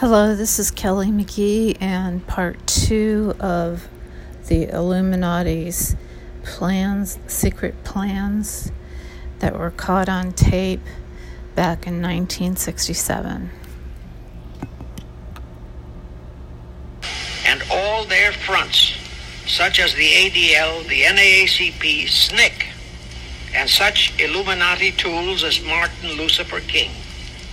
Hello, this is Kelly McGee, and part two of the Illuminati's plans, secret plans that were caught on tape back in 1967. And all their fronts, such as the ADL, the NAACP, SNCC, and such Illuminati tools as Martin Lucifer King.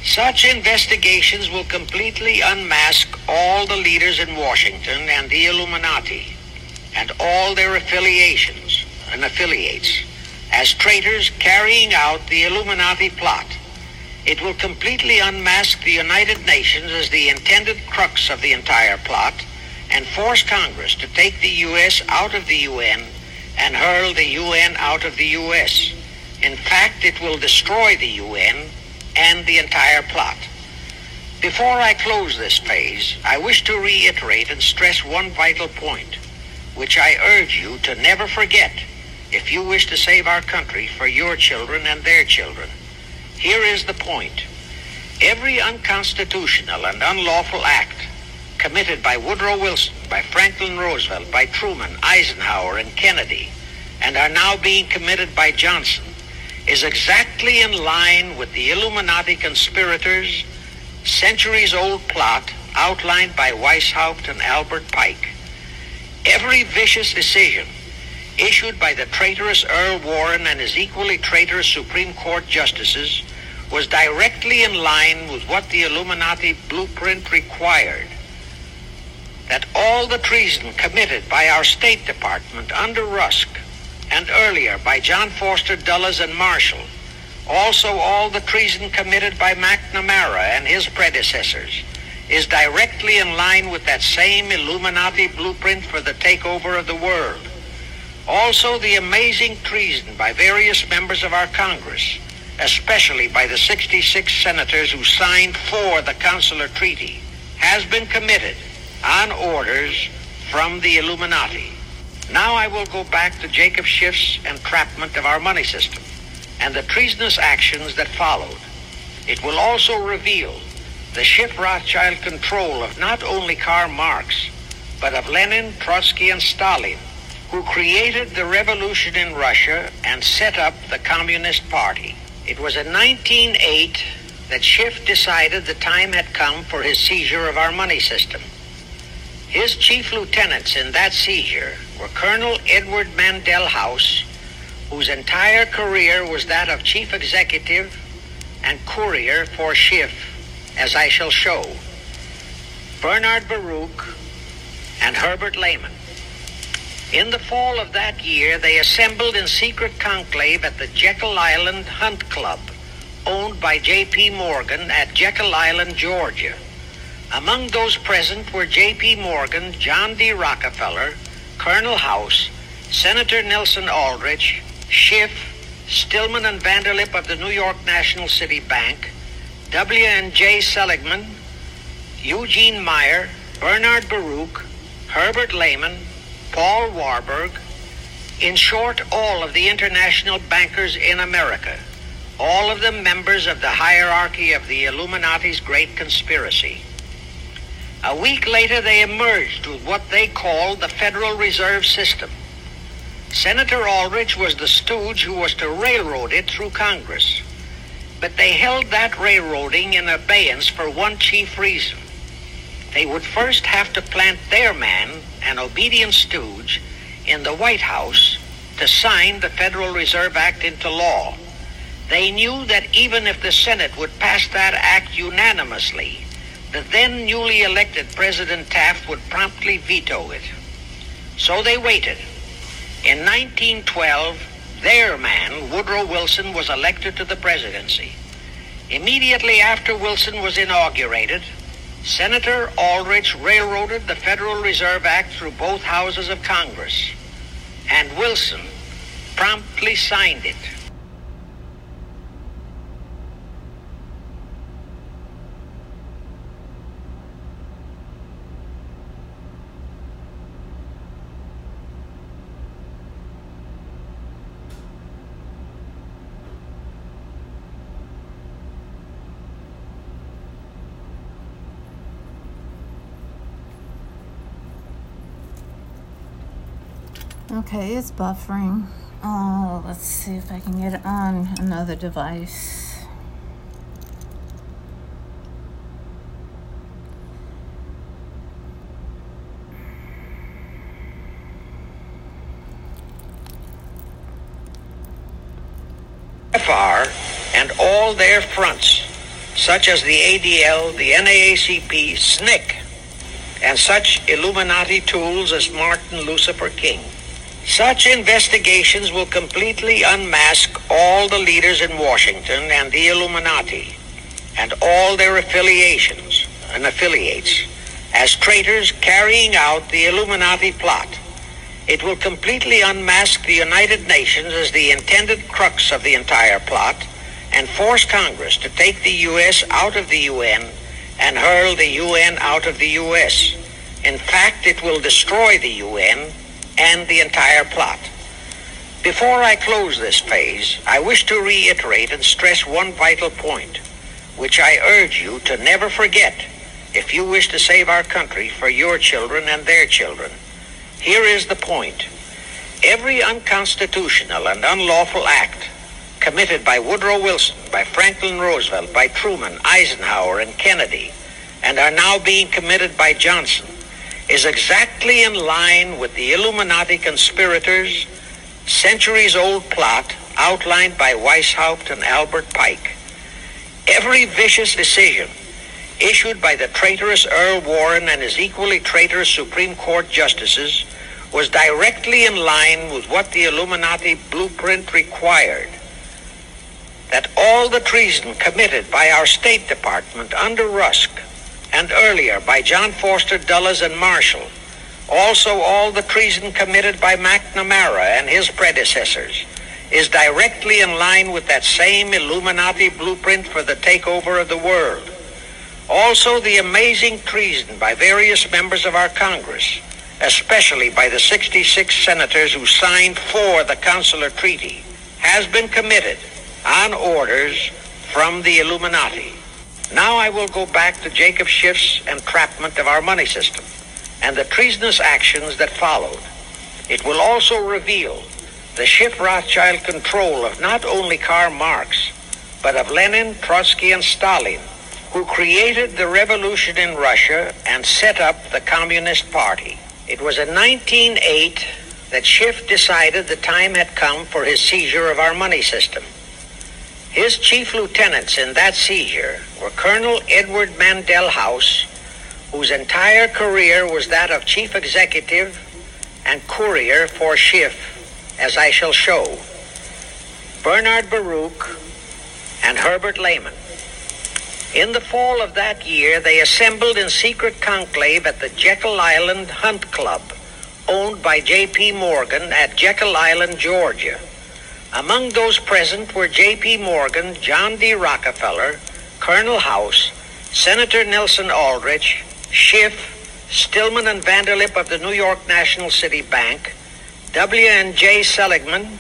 Such investigations will completely unmask all the leaders in Washington and the Illuminati and all their affiliations and affiliates as traitors carrying out the Illuminati plot. It will completely unmask the United Nations as the intended crux of the entire plot and force Congress to take the U.S. out of the UN and hurl the UN out of the U.S. In fact, it will destroy the UN and the entire plot. Before I close this phase, I wish to reiterate and stress one vital point, which I urge you to never forget if you wish to save our country for your children and their children. Here is the point. Every unconstitutional and unlawful act committed by Woodrow Wilson, by Franklin Roosevelt, by Truman, Eisenhower, and Kennedy, and are now being committed by Johnson, is exactly in line with the Illuminati conspirators' centuries old plot outlined by Weishaupt and Albert Pike. Every vicious decision issued by the traitorous Earl Warren and his equally traitorous Supreme Court justices was directly in line with what the Illuminati blueprint required. That all the treason committed by our State Department under Rusk and earlier by John Foster Dulles and Marshall. Also, all the treason committed by McNamara and his predecessors is directly in line with that same Illuminati blueprint for the takeover of the world. Also, the amazing treason by various members of our Congress, especially by the 66 senators who signed for the Consular Treaty, has been committed on orders from the Illuminati. Now I will go back to Jacob Schiff's entrapment of our money system and the treasonous actions that followed. It will also reveal the Schiff Rothschild control of not only Karl Marx, but of Lenin, Trotsky, and Stalin, who created the revolution in Russia and set up the Communist Party. It was in 1908 that Schiff decided the time had come for his seizure of our money system. His chief lieutenants in that seizure were Colonel Edward Mandell House, whose entire career was that of chief executive and courier for Schiff, as I shall show, Bernard Baruch, and Herbert Lehman. In the fall of that year, they assembled in secret conclave at the Jekyll Island Hunt Club, owned by J.P. Morgan at Jekyll Island, Georgia. Among those present were J.P. Morgan, John D. Rockefeller, Colonel House, Senator Nelson Aldrich, Schiff, Stillman and Vanderlip of the New York National City Bank, W. and J. Seligman, Eugene Meyer, Bernard Baruch, Herbert Lehman, Paul Warburg, in short, all of the international bankers in America, all of them members of the hierarchy of the Illuminati's great conspiracy. A week later, they emerged with what they called the Federal Reserve System. Senator Aldrich was the stooge who was to railroad it through Congress. But they held that railroading in abeyance for one chief reason. They would first have to plant their man, an obedient stooge, in the White House to sign the Federal Reserve Act into law. They knew that even if the Senate would pass that act unanimously, the then newly elected President Taft would promptly veto it. So they waited. In 1912, their man, Woodrow Wilson, was elected to the presidency. Immediately after Wilson was inaugurated, Senator Aldrich railroaded the Federal Reserve Act through both houses of Congress, and Wilson promptly signed it. Okay, it's buffering. Oh, let's see if I can get it on another device. FR and all their fronts, such as the ADL, the NAACP, SNCC, and such Illuminati tools as Martin Lucifer King. Such investigations will completely unmask all the leaders in Washington and the Illuminati and all their affiliations and affiliates as traitors carrying out the Illuminati plot. It will completely unmask the United Nations as the intended crux of the entire plot and force Congress to take the U.S. out of the UN and hurl the UN out of the U.S. In fact, it will destroy the UN and the entire plot. Before I close this phase, I wish to reiterate and stress one vital point, which I urge you to never forget if you wish to save our country for your children and their children. Here is the point. Every unconstitutional and unlawful act committed by Woodrow Wilson, by Franklin Roosevelt, by Truman, Eisenhower, and Kennedy, and are now being committed by Johnson, is exactly in line with the Illuminati conspirators' centuries old plot outlined by Weishaupt and Albert Pike. Every vicious decision issued by the traitorous Earl Warren and his equally traitorous Supreme Court justices was directly in line with what the Illuminati blueprint required. That all the treason committed by our State Department under Rusk and earlier by John Foster Dulles and Marshall, also all the treason committed by McNamara and his predecessors, is directly in line with that same Illuminati blueprint for the takeover of the world. Also, the amazing treason by various members of our Congress, especially by the 66 senators who signed for the Consular Treaty, has been committed on orders from the Illuminati. Now I will go back to Jacob Schiff's entrapment of our money system and the treasonous actions that followed. It will also reveal the Schiff Rothschild control of not only Karl Marx, but of Lenin, Trotsky, and Stalin, who created the revolution in Russia and set up the Communist Party. It was in 1908 that Schiff decided the time had come for his seizure of our money system. His chief lieutenants in that seizure were Colonel Edward Mandell House, whose entire career was that of chief executive and courier for Schiff, as I shall show, Bernard Baruch, and Herbert Lehman. In the fall of that year, they assembled in secret conclave at the Jekyll Island Hunt Club, owned by J.P. Morgan at Jekyll Island, Georgia. Among those present were J.P. Morgan, John D. Rockefeller, Colonel House, Senator Nelson Aldrich, Schiff, Stillman and Vanderlip of the New York National City Bank, W. and J. Seligman,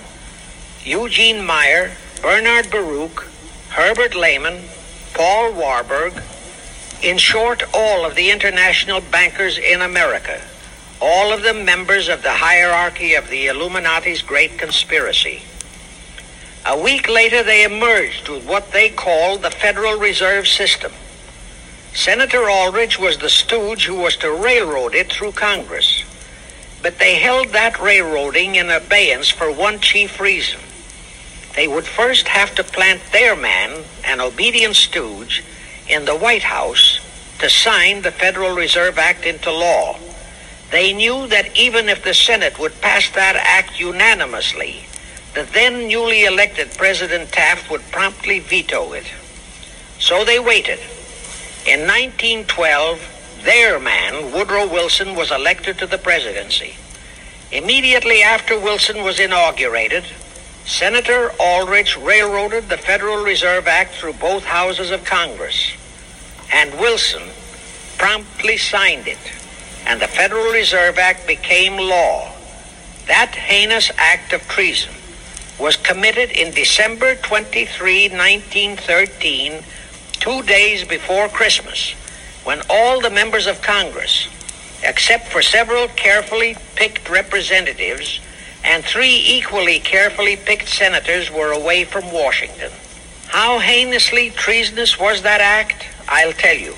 Eugene Meyer, Bernard Baruch, Herbert Lehman, Paul Warburg, in short, all of the international bankers in America, all of them members of the hierarchy of the Illuminati's great conspiracy. A week later, they emerged with what they called the Federal Reserve System. Senator Aldrich was the stooge who was to railroad it through Congress. But they held that railroading in abeyance for one chief reason. They would first have to plant their man, an obedient stooge, in the White House to sign the Federal Reserve Act into law. They knew that even if the Senate would pass that act unanimously, the then newly elected President Taft would promptly veto it. So they waited. In 1912, their man, Woodrow Wilson, was elected to the presidency. Immediately after Wilson was inaugurated, Senator Aldrich railroaded the Federal Reserve Act through both houses of Congress, and Wilson promptly signed it, and the Federal Reserve Act became law. That heinous act of treason was committed in December 23, 1913, two days before Christmas, when all the members of Congress, except for several carefully picked representatives, and three equally carefully picked senators were away from Washington. How heinously treasonous was that act? I'll tell you.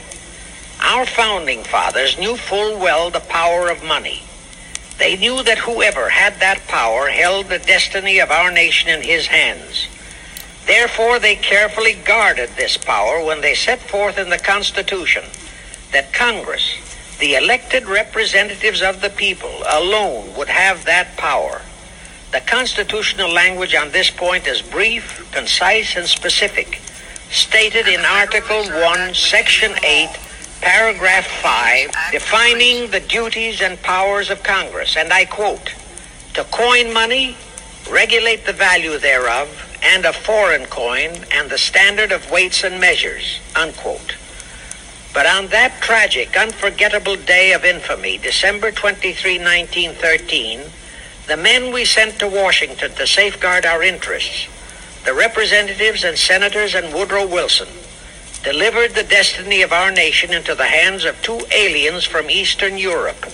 Our founding fathers knew full well the power of money. They knew that whoever had that power held the destiny of our nation in his hands. Therefore, they carefully guarded this power when they set forth in the Constitution that Congress, the elected representatives of the people, alone would have that power. The constitutional language on this point is brief, concise, and specific, stated in Article 1, Section 8, Paragraph 5, defining the duties and powers of Congress. And I quote, to coin money, regulate the value thereof, and of foreign coin, and the standard of weights and measures, unquote. But on that tragic, unforgettable day of infamy, December 23, 1913, the men we sent to Washington to safeguard our interests, the representatives and senators and Woodrow Wilson, delivered the destiny of our nation into the hands of two aliens from Eastern Europe,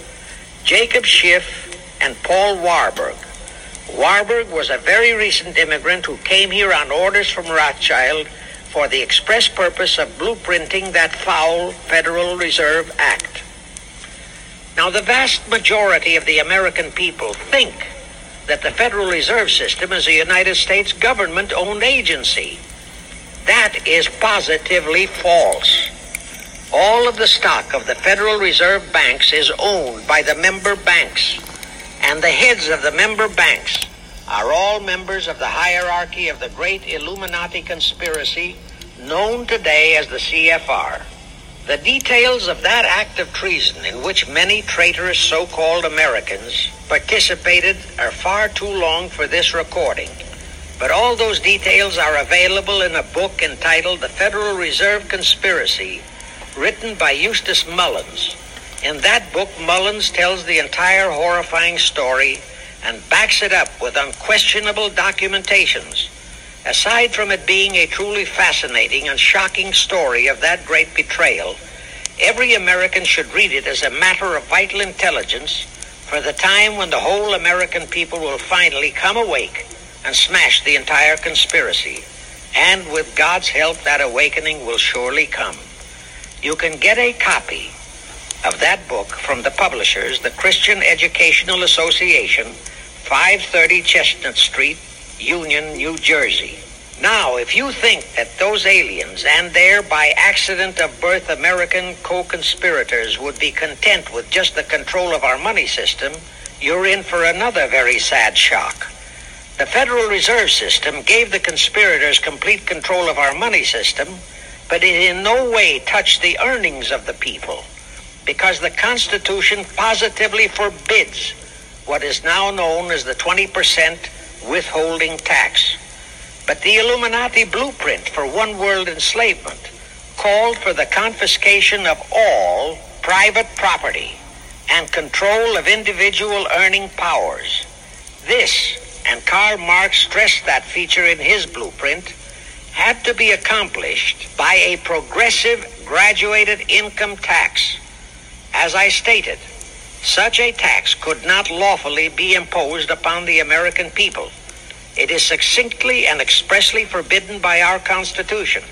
Jacob Schiff and Paul Warburg. Warburg was a very recent immigrant who came here on orders from Rothschild for the express purpose of blueprinting that foul Federal Reserve Act. Now, the vast majority of the American people think that the Federal Reserve System is a United States government owned agency. That is positively false. All of the stock of the Federal Reserve banks is owned by the member banks, and the heads of the member banks are all members of the hierarchy of the great Illuminati conspiracy known today as the CFR. The details of that act of treason in which many traitorous so-called Americans participated are far too long for this recording. But all those details are available in a book entitled The Federal Reserve Conspiracy, written by Eustace Mullins. In that book, Mullins tells the entire horrifying story and backs it up with unquestionable documentations. Aside from it being a truly fascinating and shocking story of that great betrayal, every American should read it as a matter of vital intelligence for the time when the whole American people will finally come awake and smash the entire conspiracy. And with God's help, that awakening will surely come. You can get a copy of that book from the publishers, the Christian Educational Association, 530 Chestnut Street, Union, New Jersey. Now, if you think that those aliens and their by accident of birth American co-conspirators would be content with just the control of our money system, you're in for another very sad shock. The Federal Reserve System gave the conspirators complete control of our money system, but it in no way touched the earnings of the people because the Constitution positively forbids what is now known as the 20% withholding tax. But the Illuminati blueprint for one world enslavement called for the confiscation of all private property and control of individual earning powers. This, and Karl Marx stressed that feature in his blueprint, had to be accomplished by a progressive graduated income tax. As I stated, such a tax could not lawfully be imposed upon the American people. It is succinctly and expressly forbidden by our Constitution.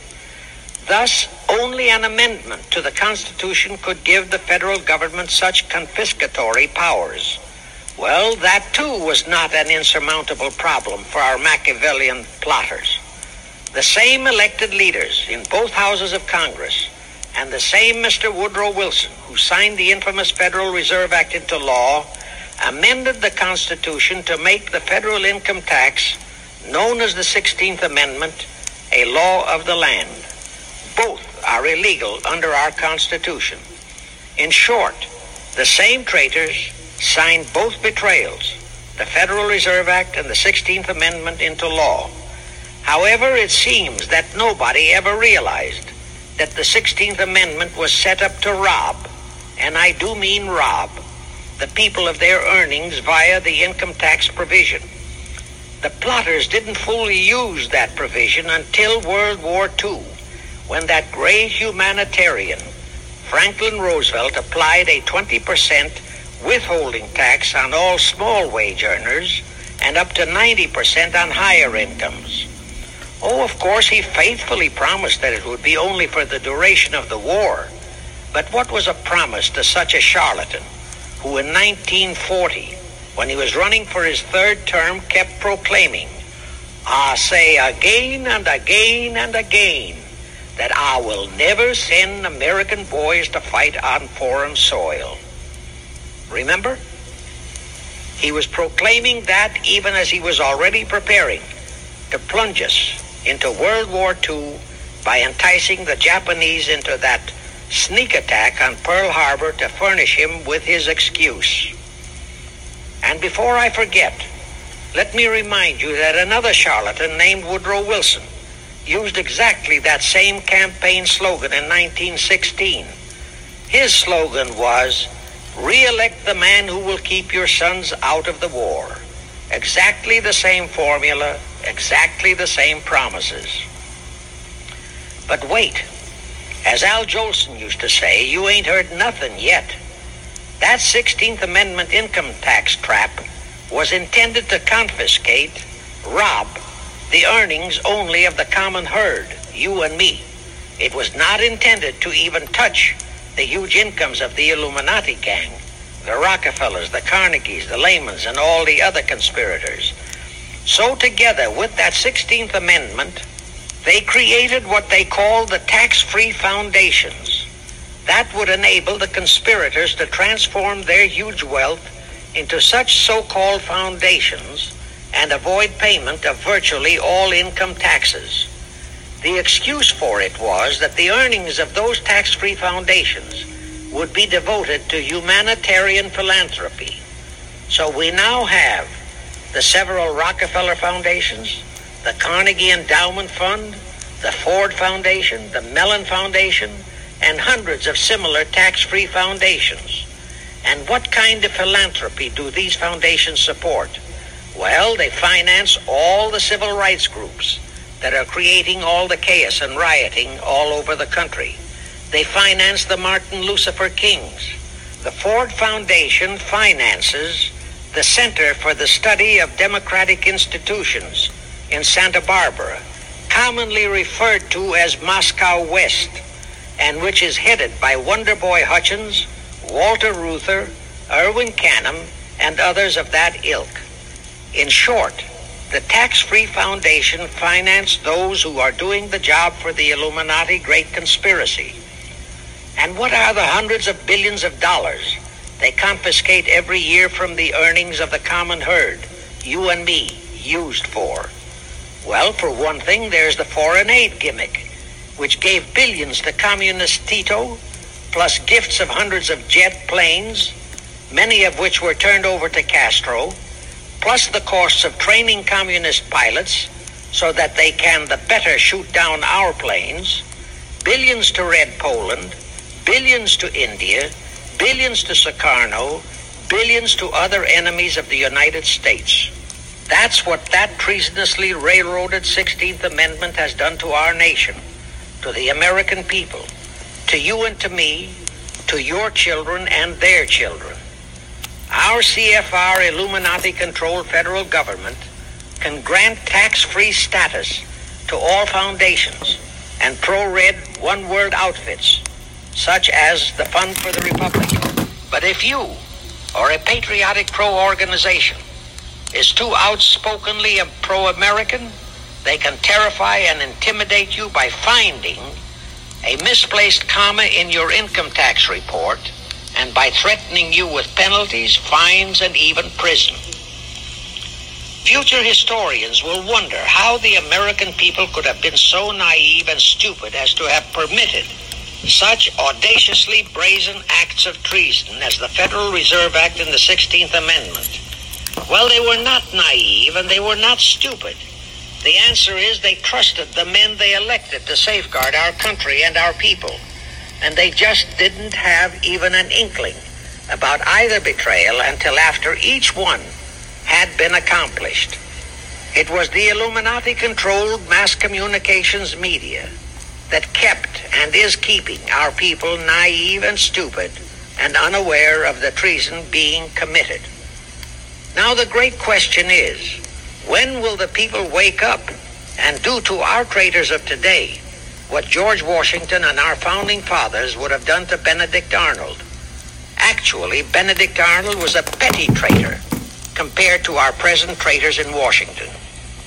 Thus, only an amendment to the Constitution could give the federal government such confiscatory powers. Well, that too was not an insurmountable problem for our Machiavellian plotters. The same elected leaders in both houses of Congress and the same Mr. Woodrow Wilson, who signed the infamous Federal Reserve Act into law, amended the Constitution to make the federal income tax, known as the 16th Amendment, a law of the land. Both are illegal under our Constitution. In short, the same traitors signed both betrayals, the Federal Reserve Act and the 16th Amendment, into law. However, it seems that nobody ever realized that the 16th Amendment was set up to rob, and I do mean rob, the people of their earnings via the income tax provision. The plotters didn't fully use that provision until World War II, when that great humanitarian, Franklin Roosevelt, applied a 20% withholding tax on all small wage earners and up to 90% on higher incomes. Oh, of course, he faithfully promised that it would be only for the duration of the war. But what was a promise to such a charlatan who in 1940, when he was running for his third term, kept proclaiming, I say again and again and again that I will never send American boys to fight on foreign soil. Remember? He was proclaiming that even as he was already preparing to plunge us into World War II by enticing the Japanese into that sneak attack on Pearl Harbor to furnish him with his excuse. And before I forget, let me remind you that another charlatan named Woodrow Wilson used exactly that same campaign slogan in 1916. His slogan was, re-elect the man who will keep your sons out of the war. Exactly the same formula, exactly the same promises. But wait, as Al Jolson used to say, you ain't heard nothing yet. That 16th Amendment income tax trap was intended to confiscate, rob, the earnings only of the common herd, you and me. It was not intended to even touch the huge incomes of the Illuminati gang, the Rockefellers, the Carnegies, the Lehmans, and all the other conspirators. So, together with that 16th Amendment, they created what they called the tax free foundations. That would enable the conspirators to transform their huge wealth into such so called foundations and avoid payment of virtually all income taxes. The excuse for it was that the earnings of those tax free foundations would be devoted to humanitarian philanthropy. So we now have the several Rockefeller foundations, the Carnegie Endowment Fund, the Ford Foundation, the Mellon Foundation, and hundreds of similar tax free foundations. And what kind of philanthropy do these foundations support? Well, they finance all the civil rights groups that are creating all the chaos and rioting all over the country. They finance the Martin Lucifer Kings. The Ford Foundation finances the Center for the Study of Democratic Institutions in Santa Barbara, commonly referred to as Moscow West, and which is headed by Wonderboy Hutchins, Walter Reuther, Erwin Canham, and others of that ilk. In short, the tax-free foundation financed those who are doing the job for the Illuminati great conspiracy. And what are the hundreds of billions of dollars they confiscate every year from the earnings of the common herd, you and me, used for? Well, for one thing, there's the foreign aid gimmick, which gave billions to communist Tito, plus gifts of hundreds of jet planes, many of which were turned over to Castro, plus the costs of training communist pilots so that they can the better shoot down our planes, billions to Red Poland, billions to India, billions to Sukarno, billions to other enemies of the United States. That's what that treasonously railroaded 16th Amendment has done to our nation, to the American people, to you and to me, to your children and their children. Our CFR Illuminati controlled federal government can grant tax free status to all foundations and pro red one word outfits, such as the Fund for the Republic. But if you or a patriotic pro organization is too outspokenly pro American, they can terrify and intimidate you by finding a misplaced comma in your income tax report and by threatening you with penalties, fines, and even prison. Future historians will wonder how the American people could have been so naive and stupid as to have permitted such audaciously brazen acts of treason as the Federal Reserve Act and the 16th Amendment. Well, they were not naive and they were not stupid. The answer is they trusted the men they elected to safeguard our country and our people and they just didn't have even an inkling about either betrayal until after each one had been accomplished. It was the Illuminati controlled mass communications media that kept and is keeping our people naive and stupid and unaware of the treason being committed. Now the great question is, when will the people wake up and do to our traitors of today what George Washington and our founding fathers would have done to Benedict Arnold? Actually, Benedict Arnold was a petty traitor compared to our present traitors in Washington.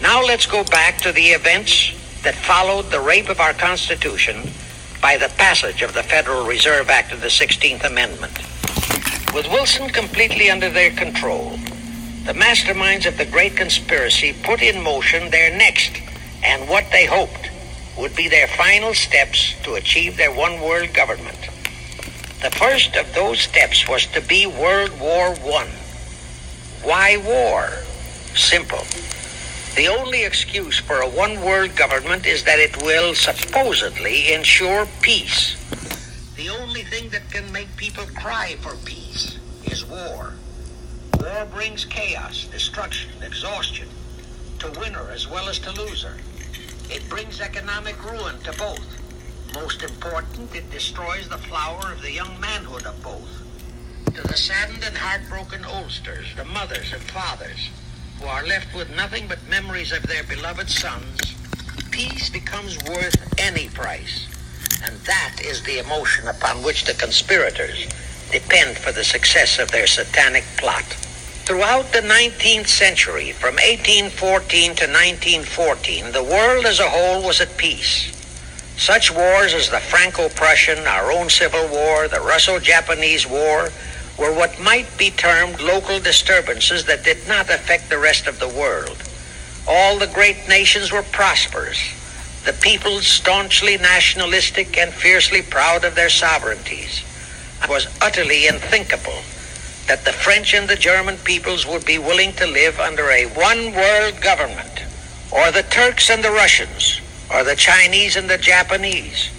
Now let's go back to the events that followed the rape of our Constitution by the passage of the Federal Reserve Act of the 16th Amendment. With Wilson completely under their control, the masterminds of the great conspiracy put in motion their next and what they hoped would be their final steps to achieve their one world government. The first of those steps was to be World War I. Why war? Simple. The only excuse for a one world government is that it will supposedly ensure peace. The only thing that can make people cry for peace is war. War brings chaos, destruction, exhaustion, to winner as well as to loser. It brings economic ruin to both. Most important, it destroys the flower of the young manhood of both. To the saddened and heartbroken oldsters, the mothers and fathers, who are left with nothing but memories of their beloved sons, peace becomes worth any price. And that is the emotion upon which the conspirators depend for the success of their satanic plot. Throughout the 19th century, from 1814 to 1914, the world as a whole was at peace. Such wars as the Franco-Prussian, our own Civil War, the Russo-Japanese War, were what might be termed local disturbances that did not affect the rest of the world. All the great nations were prosperous, the peoples staunchly nationalistic and fiercely proud of their sovereignties. It was utterly unthinkable that the French and the German peoples would be willing to live under a one world government, or the Turks and the Russians, or the Chinese and the Japanese.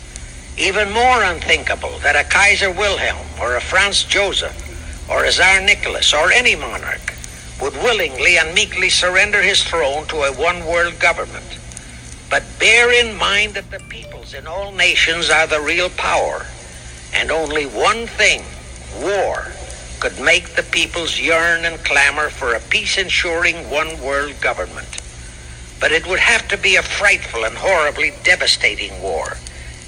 Even more unthinkable that a Kaiser Wilhelm or a Franz Joseph or a Tsar Nicholas or any monarch would willingly and meekly surrender his throne to a one world government. But bear in mind that the peoples in all nations are the real power, and only one thing, war, could make the peoples yearn and clamor for a peace ensuring one world government. But it would have to be a frightful and horribly devastating war.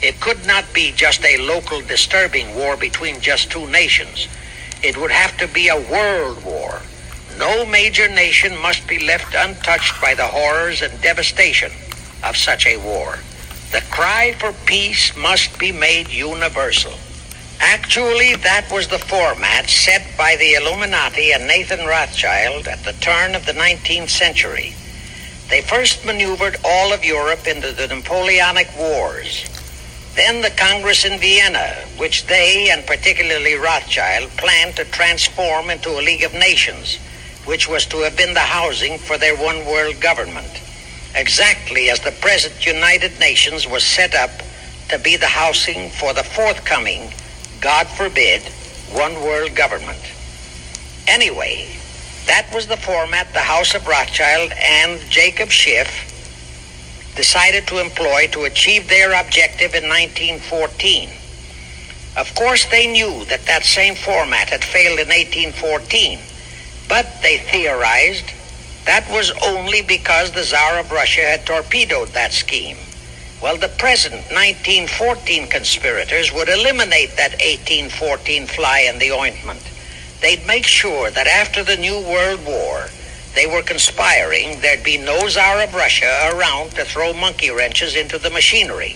It could not be just a local disturbing war between just two nations. It would have to be a world war. No major nation must be left untouched by the horrors and devastation of such a war. The cry for peace must be made universal. Actually, that was the format set by the Illuminati and Nathan Rothschild at the turn of the 19th century. They first maneuvered all of Europe into the Napoleonic Wars. Then the Congress in Vienna, which they, and particularly Rothschild, planned to transform into a League of Nations, which was to have been the housing for their one world government, exactly as the present United Nations was set up to be the housing for the forthcoming, God forbid, one world government. Anyway, that was the format the House of Rothschild and Jacob Schiff decided to employ to achieve their objective in 1914. Of course, they knew that that same format had failed in 1814, but they theorized that was only because the Tsar of Russia had torpedoed that scheme. Well, the present 1914 conspirators would eliminate that 1814 fly in the ointment. They'd make sure that after the New World War, they were conspiring, there'd be no Tsar of Russia around to throw monkey wrenches into the machinery.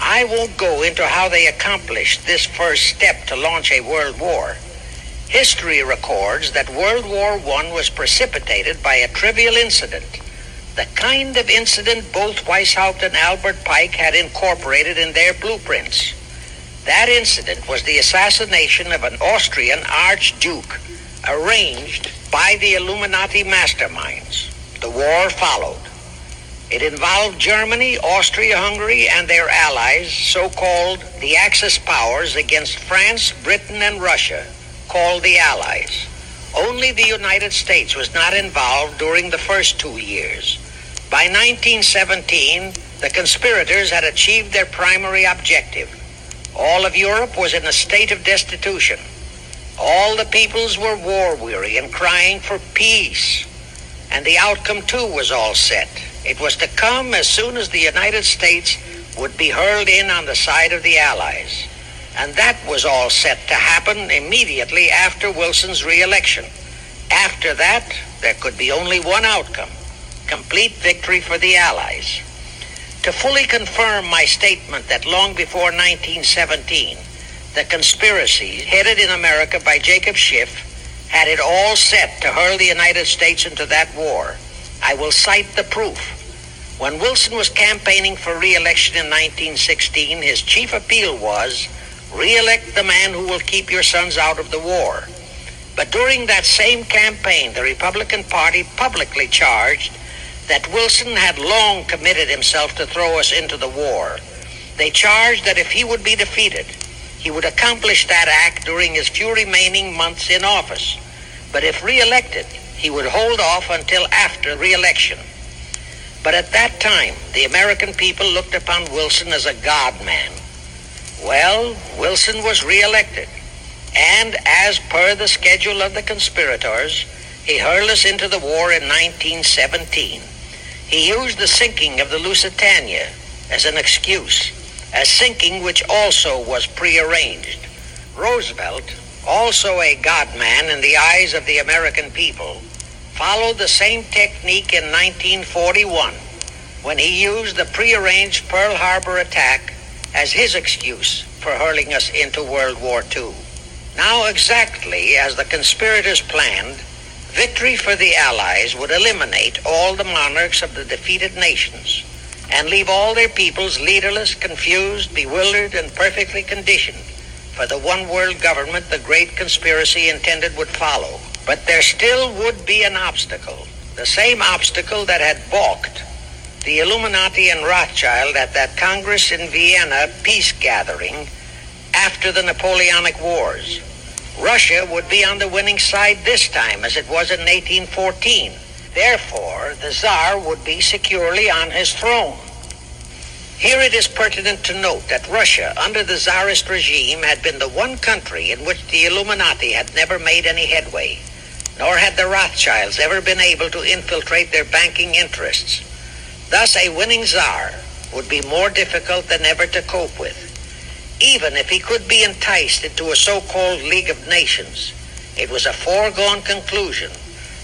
I won't go into how they accomplished this first step to launch a world war. History records that World War I was precipitated by a trivial incident, the kind of incident both Weishaupt and Albert Pike had incorporated in their blueprints. That incident was the assassination of an Austrian archduke, arranged by the Illuminati masterminds. The war followed. It involved Germany, Austria Hungary, and their allies, so called the Axis powers, against France, Britain, and Russia, called the Allies. Only the United States was not involved during the first two years. By 1917, the conspirators had achieved their primary objective. All of Europe was in a state of destitution. All the peoples were war weary and crying for peace. And the outcome, too, was all set. It was to come as soon as the United States would be hurled in on the side of the Allies. And that was all set to happen immediately after Wilson's reelection. After that, there could be only one outcome complete victory for the Allies. To fully confirm my statement that long before 1917, the conspiracy headed in America by Jacob Schiff had it all set to hurl the United States into that war, I will cite the proof. When Wilson was campaigning for re-election in 1916, his chief appeal was, re-elect the man who will keep your sons out of the war. But during that same campaign, the Republican Party publicly charged that Wilson had long committed himself to throw us into the war. They charged that if he would be defeated, he would accomplish that act during his few remaining months in office. But if reelected, he would hold off until after reelection. But at that time, the American people looked upon Wilson as a God man. Well, Wilson was reelected. And as per the schedule of the conspirators, he hurled us into the war in 1917. He used the sinking of the Lusitania as an excuse, a sinking which also was prearranged. Roosevelt, also a godman in the eyes of the American people, followed the same technique in 1941 when he used the prearranged Pearl Harbor attack as his excuse for hurling us into World War II. Now, exactly as the conspirators planned, Victory for the Allies would eliminate all the monarchs of the defeated nations and leave all their peoples leaderless, confused, bewildered, and perfectly conditioned for the one world government the great conspiracy intended would follow. But there still would be an obstacle, the same obstacle that had balked the Illuminati and Rothschild at that Congress in Vienna peace gathering after the Napoleonic Wars. Russia would be on the winning side this time as it was in 1814. Therefore, the Tsar would be securely on his throne. Here it is pertinent to note that Russia, under the Tsarist regime, had been the one country in which the Illuminati had never made any headway, nor had the Rothschilds ever been able to infiltrate their banking interests. Thus, a winning Tsar would be more difficult than ever to cope with even if he could be enticed into a so-called League of Nations, it was a foregone conclusion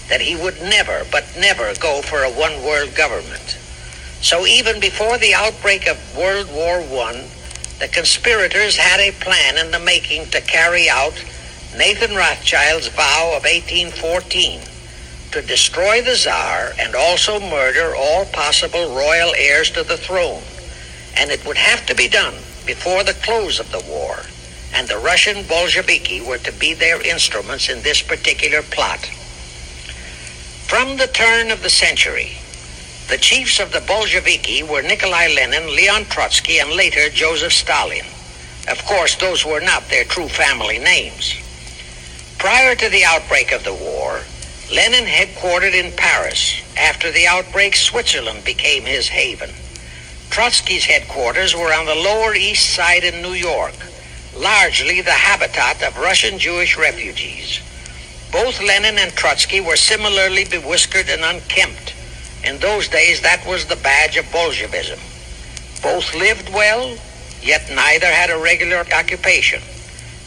that he would never, but never go for a one-world government. So even before the outbreak of World War I, the conspirators had a plan in the making to carry out Nathan Rothschild's vow of 1814 to destroy the Tsar and also murder all possible royal heirs to the throne. And it would have to be done before the close of the war, and the Russian Bolsheviki were to be their instruments in this particular plot. From the turn of the century, the chiefs of the Bolsheviki were Nikolai Lenin, Leon Trotsky, and later Joseph Stalin. Of course, those were not their true family names. Prior to the outbreak of the war, Lenin headquartered in Paris. After the outbreak, Switzerland became his haven. Trotsky's headquarters were on the Lower East Side in New York, largely the habitat of Russian Jewish refugees. Both Lenin and Trotsky were similarly bewhiskered and unkempt. In those days, that was the badge of Bolshevism. Both lived well, yet neither had a regular occupation.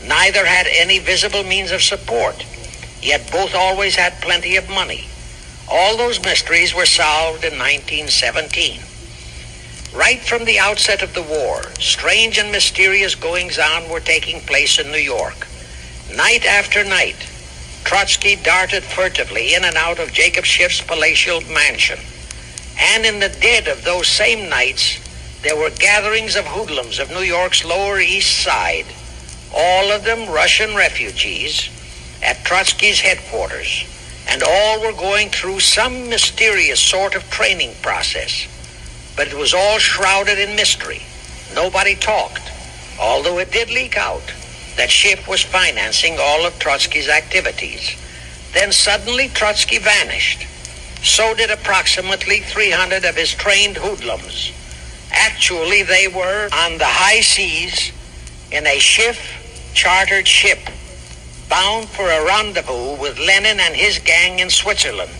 Neither had any visible means of support, yet both always had plenty of money. All those mysteries were solved in 1917. Right from the outset of the war, strange and mysterious goings on were taking place in New York. Night after night, Trotsky darted furtively in and out of Jacob Schiff's palatial mansion. And in the dead of those same nights, there were gatherings of hoodlums of New York's Lower East Side, all of them Russian refugees, at Trotsky's headquarters, and all were going through some mysterious sort of training process but it was all shrouded in mystery. Nobody talked, although it did leak out that Schiff was financing all of Trotsky's activities. Then suddenly Trotsky vanished. So did approximately 300 of his trained hoodlums. Actually, they were on the high seas in a Schiff chartered ship. bound for a rendezvous with Lenin and his gang in Switzerland.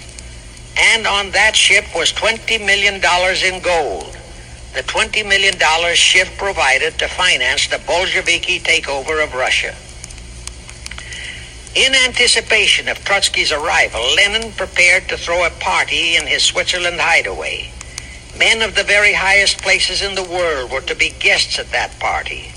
And on that ship was $20 million in gold. The $20 million Schiff provided to finance the Bolsheviki takeover of Russia. In anticipation of Trotsky's arrival, Lenin prepared to throw a party in his Switzerland hideaway. Men of the very highest places in the world were to be guests at that party.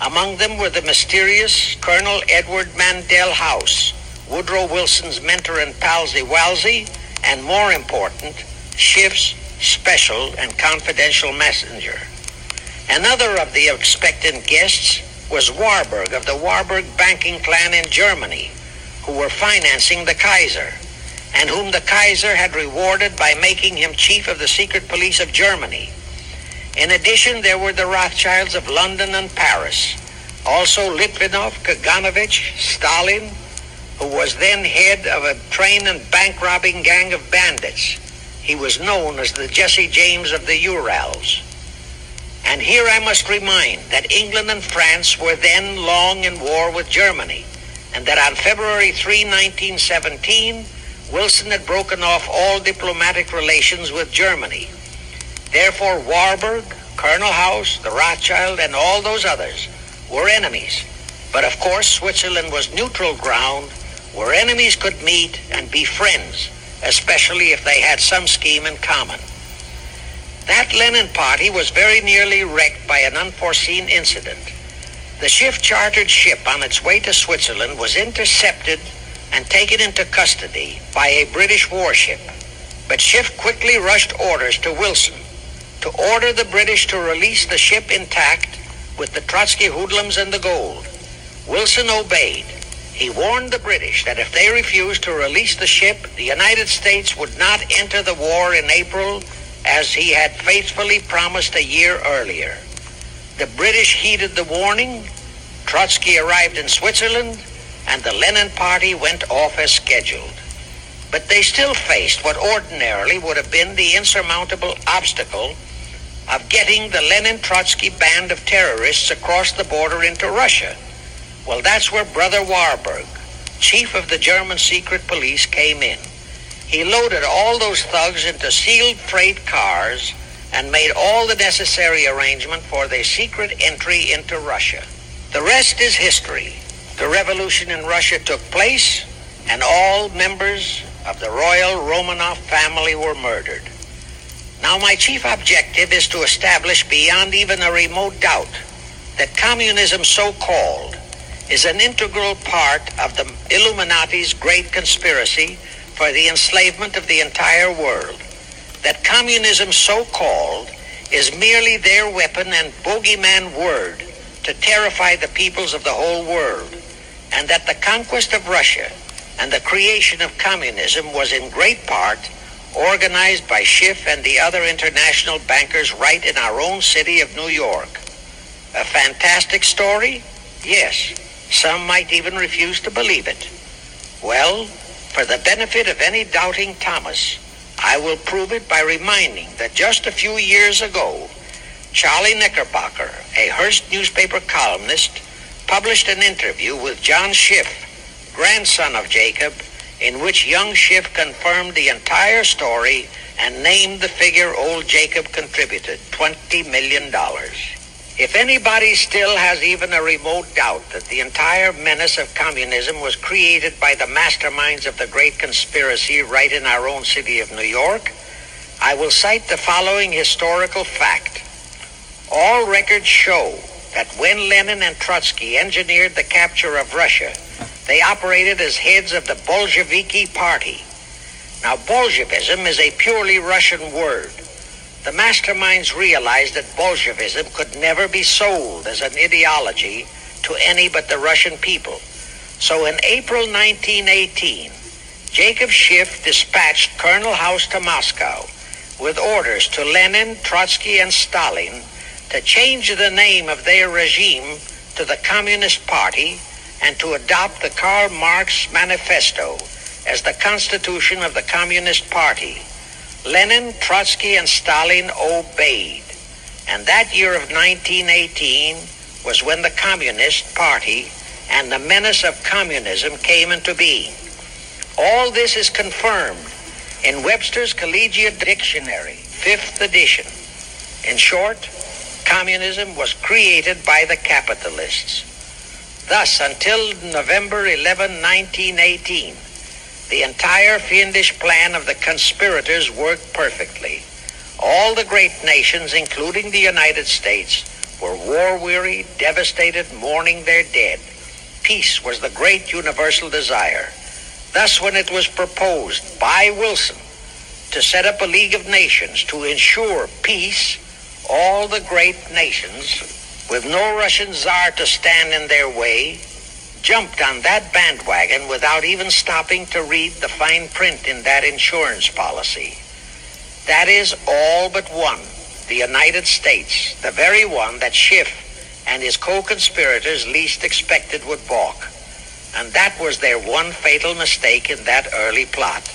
Among them were the mysterious Colonel Edward Mandell House, Woodrow Wilson's mentor and palsy walsy, and more important, Schiff's special and confidential messenger. Another of the expectant guests was Warburg of the Warburg banking clan in Germany, who were financing the Kaiser and whom the Kaiser had rewarded by making him chief of the secret police of Germany. In addition, there were the Rothschilds of London and Paris, also Litvinov, Kaganovich, Stalin, who was then head of a train and bank robbing gang of bandits. He was known as the Jesse James of the Urals. And here I must remind that England and France were then long in war with Germany, and that on February 3, 1917, Wilson had broken off all diplomatic relations with Germany. Therefore, Warburg, Colonel House, the Rothschild, and all those others were enemies. But of course, Switzerland was neutral ground where enemies could meet and be friends, especially if they had some scheme in common. That Lenin party was very nearly wrecked by an unforeseen incident. The Schiff chartered ship on its way to Switzerland was intercepted and taken into custody by a British warship. But Schiff quickly rushed orders to Wilson to order the British to release the ship intact with the Trotsky hoodlums and the gold. Wilson obeyed. He warned the British that if they refused to release the ship, the United States would not enter the war in April as he had faithfully promised a year earlier. The British heeded the warning. Trotsky arrived in Switzerland and the Lenin Party went off as scheduled. But they still faced what ordinarily would have been the insurmountable obstacle of getting the Lenin Trotsky band of terrorists across the border into Russia. Well, that's where Brother Warburg, chief of the German secret police, came in. He loaded all those thugs into sealed freight cars and made all the necessary arrangement for their secret entry into Russia. The rest is history the revolution in Russia took place, and all members of the royal Romanov family were murdered. Now, my chief objective is to establish beyond even a remote doubt that communism, so called, is an integral part of the Illuminati's great conspiracy for the enslavement of the entire world. That communism, so called, is merely their weapon and bogeyman word to terrify the peoples of the whole world and that the conquest of Russia and the creation of communism was in great part organized by Schiff and the other international bankers right in our own city of New York. A fantastic story? Yes. Some might even refuse to believe it. Well, for the benefit of any doubting Thomas, I will prove it by reminding that just a few years ago, Charlie Knickerbocker, a Hearst newspaper columnist, published an interview with John Schiff, grandson of Jacob, in which young Schiff confirmed the entire story and named the figure old Jacob contributed, $20 million. If anybody still has even a remote doubt that the entire menace of communism was created by the masterminds of the great conspiracy right in our own city of New York, I will cite the following historical fact. All records show that when Lenin and Trotsky engineered the capture of Russia, they operated as heads of the Bolsheviki Party. Now, Bolshevism is a purely Russian word. The masterminds realized that Bolshevism could never be sold as an ideology to any but the Russian people. So in April 1918, Jacob Schiff dispatched Colonel House to Moscow with orders to Lenin, Trotsky, and Stalin to change the name of their regime to the Communist Party and to adopt the Karl Marx Manifesto as the constitution of the Communist Party. Lenin, Trotsky, and Stalin obeyed. And that year of 1918 was when the Communist Party and the menace of communism came into being. All this is confirmed in Webster's Collegiate Dictionary, fifth edition. In short, communism was created by the capitalists. Thus, until November 11, 1918, the entire fiendish plan of the conspirators worked perfectly. All the great nations, including the United States, were war weary, devastated, mourning their dead. Peace was the great universal desire. Thus, when it was proposed by Wilson to set up a League of Nations to ensure peace, all the great nations, with no Russian czar to stand in their way, jumped on that bandwagon without even stopping to read the fine print in that insurance policy. That is all but one, the United States, the very one that Schiff and his co-conspirators least expected would balk. And that was their one fatal mistake in that early plot.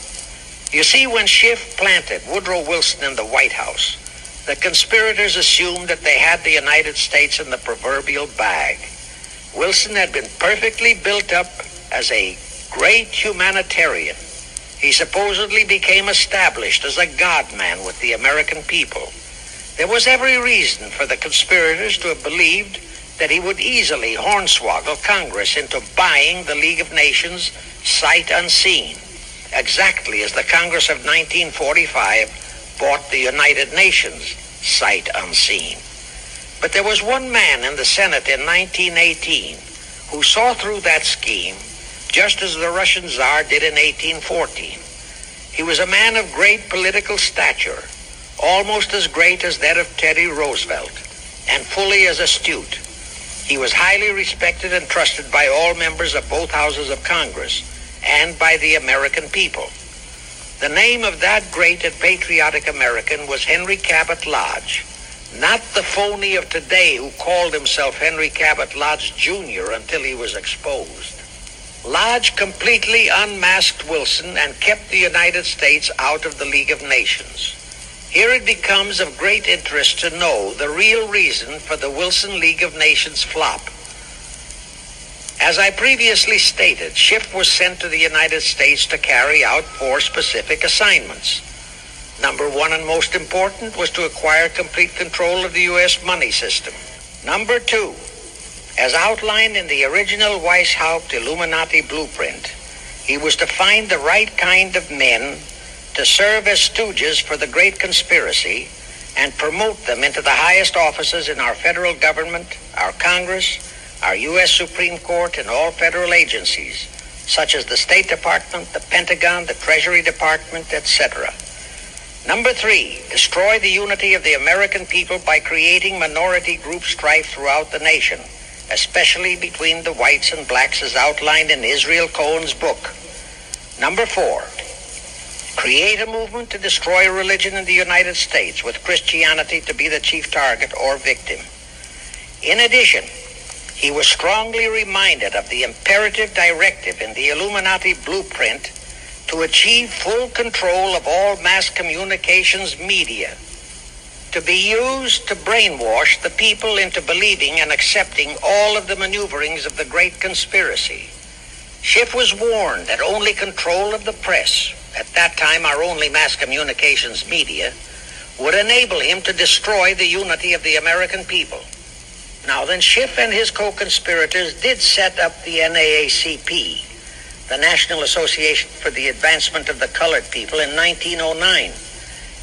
You see, when Schiff planted Woodrow Wilson in the White House, the conspirators assumed that they had the United States in the proverbial bag. Wilson had been perfectly built up as a great humanitarian. He supposedly became established as a godman with the American people. There was every reason for the conspirators to have believed that he would easily hornswoggle Congress into buying the League of Nations sight unseen, exactly as the Congress of 1945 bought the United Nations sight unseen. But there was one man in the Senate in 1918 who saw through that scheme just as the Russian Tsar did in 1814. He was a man of great political stature, almost as great as that of Teddy Roosevelt, and fully as astute. He was highly respected and trusted by all members of both houses of Congress and by the American people. The name of that great and patriotic American was Henry Cabot Lodge, not the phony of today who called himself Henry Cabot Lodge Jr. until he was exposed. Lodge completely unmasked Wilson and kept the United States out of the League of Nations. Here it becomes of great interest to know the real reason for the Wilson League of Nations flop. As I previously stated, Schiff was sent to the United States to carry out four specific assignments. Number one and most important was to acquire complete control of the U.S. money system. Number two, as outlined in the original Weishaupt Illuminati blueprint, he was to find the right kind of men to serve as stooges for the great conspiracy and promote them into the highest offices in our federal government, our Congress, our U.S. Supreme Court, and all federal agencies, such as the State Department, the Pentagon, the Treasury Department, etc. Number three, destroy the unity of the American people by creating minority group strife throughout the nation, especially between the whites and blacks as outlined in Israel Cohen's book. Number four, create a movement to destroy religion in the United States with Christianity to be the chief target or victim. In addition, he was strongly reminded of the imperative directive in the Illuminati blueprint to achieve full control of all mass communications media, to be used to brainwash the people into believing and accepting all of the maneuverings of the great conspiracy. Schiff was warned that only control of the press, at that time our only mass communications media, would enable him to destroy the unity of the American people. Now then, Schiff and his co-conspirators did set up the NAACP, the National Association for the Advancement of the Colored People, in 1909.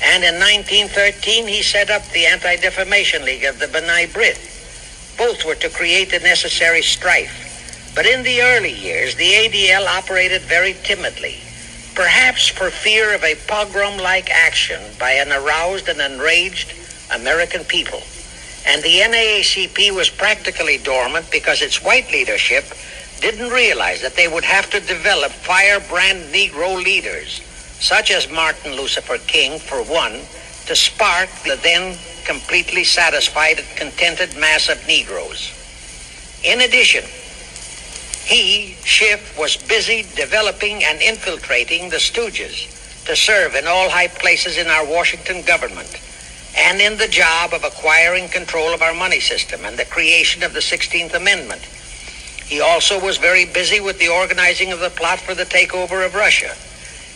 And in 1913, he set up the Anti-Defamation League of the B'nai B'rith. Both were to create the necessary strife. But in the early years, the ADL operated very timidly, perhaps for fear of a pogrom-like action by an aroused and enraged American people and the NAACP was practically dormant because its white leadership didn't realize that they would have to develop firebrand Negro leaders, such as Martin Lucifer King, for one, to spark the then completely satisfied and contented mass of Negroes. In addition, he, Schiff, was busy developing and infiltrating the Stooges to serve in all high places in our Washington government and in the job of acquiring control of our money system and the creation of the 16th Amendment. He also was very busy with the organizing of the plot for the takeover of Russia.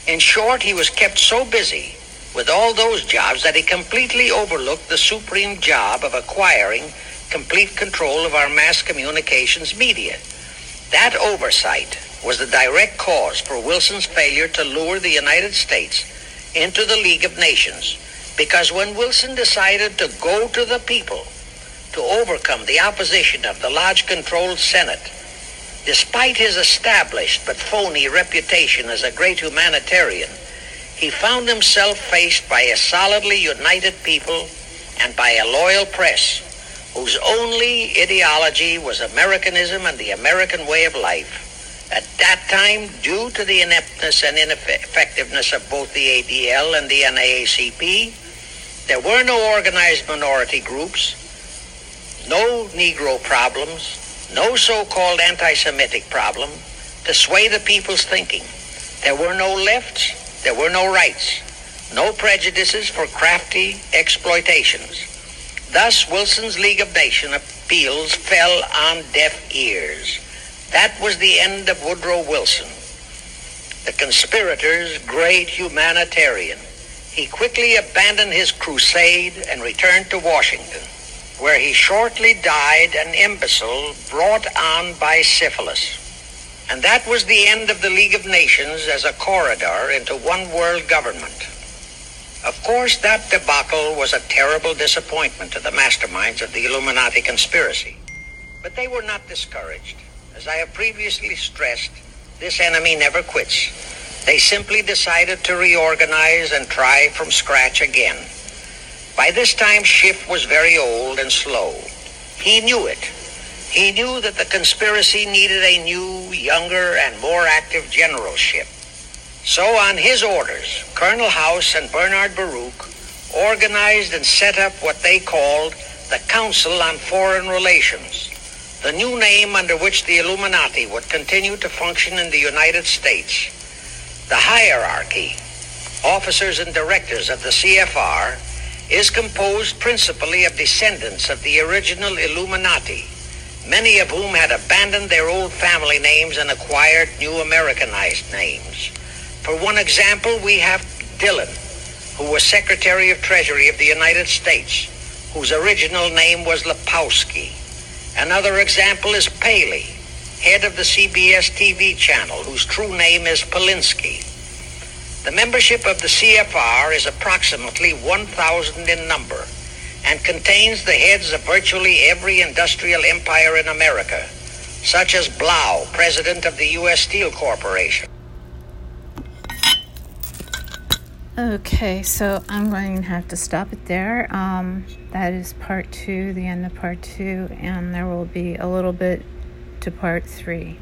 In short, he was kept so busy with all those jobs that he completely overlooked the supreme job of acquiring complete control of our mass communications media. That oversight was the direct cause for Wilson's failure to lure the United States into the League of Nations. Because when Wilson decided to go to the people to overcome the opposition of the Lodge controlled Senate, despite his established but phony reputation as a great humanitarian, he found himself faced by a solidly united people and by a loyal press whose only ideology was Americanism and the American way of life. At that time, due to the ineptness and ineffectiveness of both the ADL and the NAACP, there were no organized minority groups, no Negro problems, no so-called anti-Semitic problem to sway the people's thinking. There were no lefts, there were no rights, no prejudices for crafty exploitations. Thus, Wilson's League of Nations appeals fell on deaf ears. That was the end of Woodrow Wilson, the conspirator's great humanitarian. He quickly abandoned his crusade and returned to Washington, where he shortly died an imbecile brought on by syphilis. And that was the end of the League of Nations as a corridor into one world government. Of course, that debacle was a terrible disappointment to the masterminds of the Illuminati conspiracy. But they were not discouraged. As I have previously stressed, this enemy never quits. They simply decided to reorganize and try from scratch again. By this time, Schiff was very old and slow. He knew it. He knew that the conspiracy needed a new, younger, and more active generalship. So, on his orders, Colonel House and Bernard Baruch organized and set up what they called the Council on Foreign Relations, the new name under which the Illuminati would continue to function in the United States. The hierarchy, officers and directors of the CFR, is composed principally of descendants of the original Illuminati, many of whom had abandoned their old family names and acquired new Americanized names. For one example, we have Dillon, who was Secretary of Treasury of the United States, whose original name was Lepowski. Another example is Paley, head of the CBS TV channel, whose true name is Polinsky. The membership of the CFR is approximately 1,000 in number and contains the heads of virtually every industrial empire in America, such as Blough, president of the U.S. Steel Corporation. Okay, so I'm going to have to stop it there. Um, that is part two, the end of part two, and there will be a little bit to part three.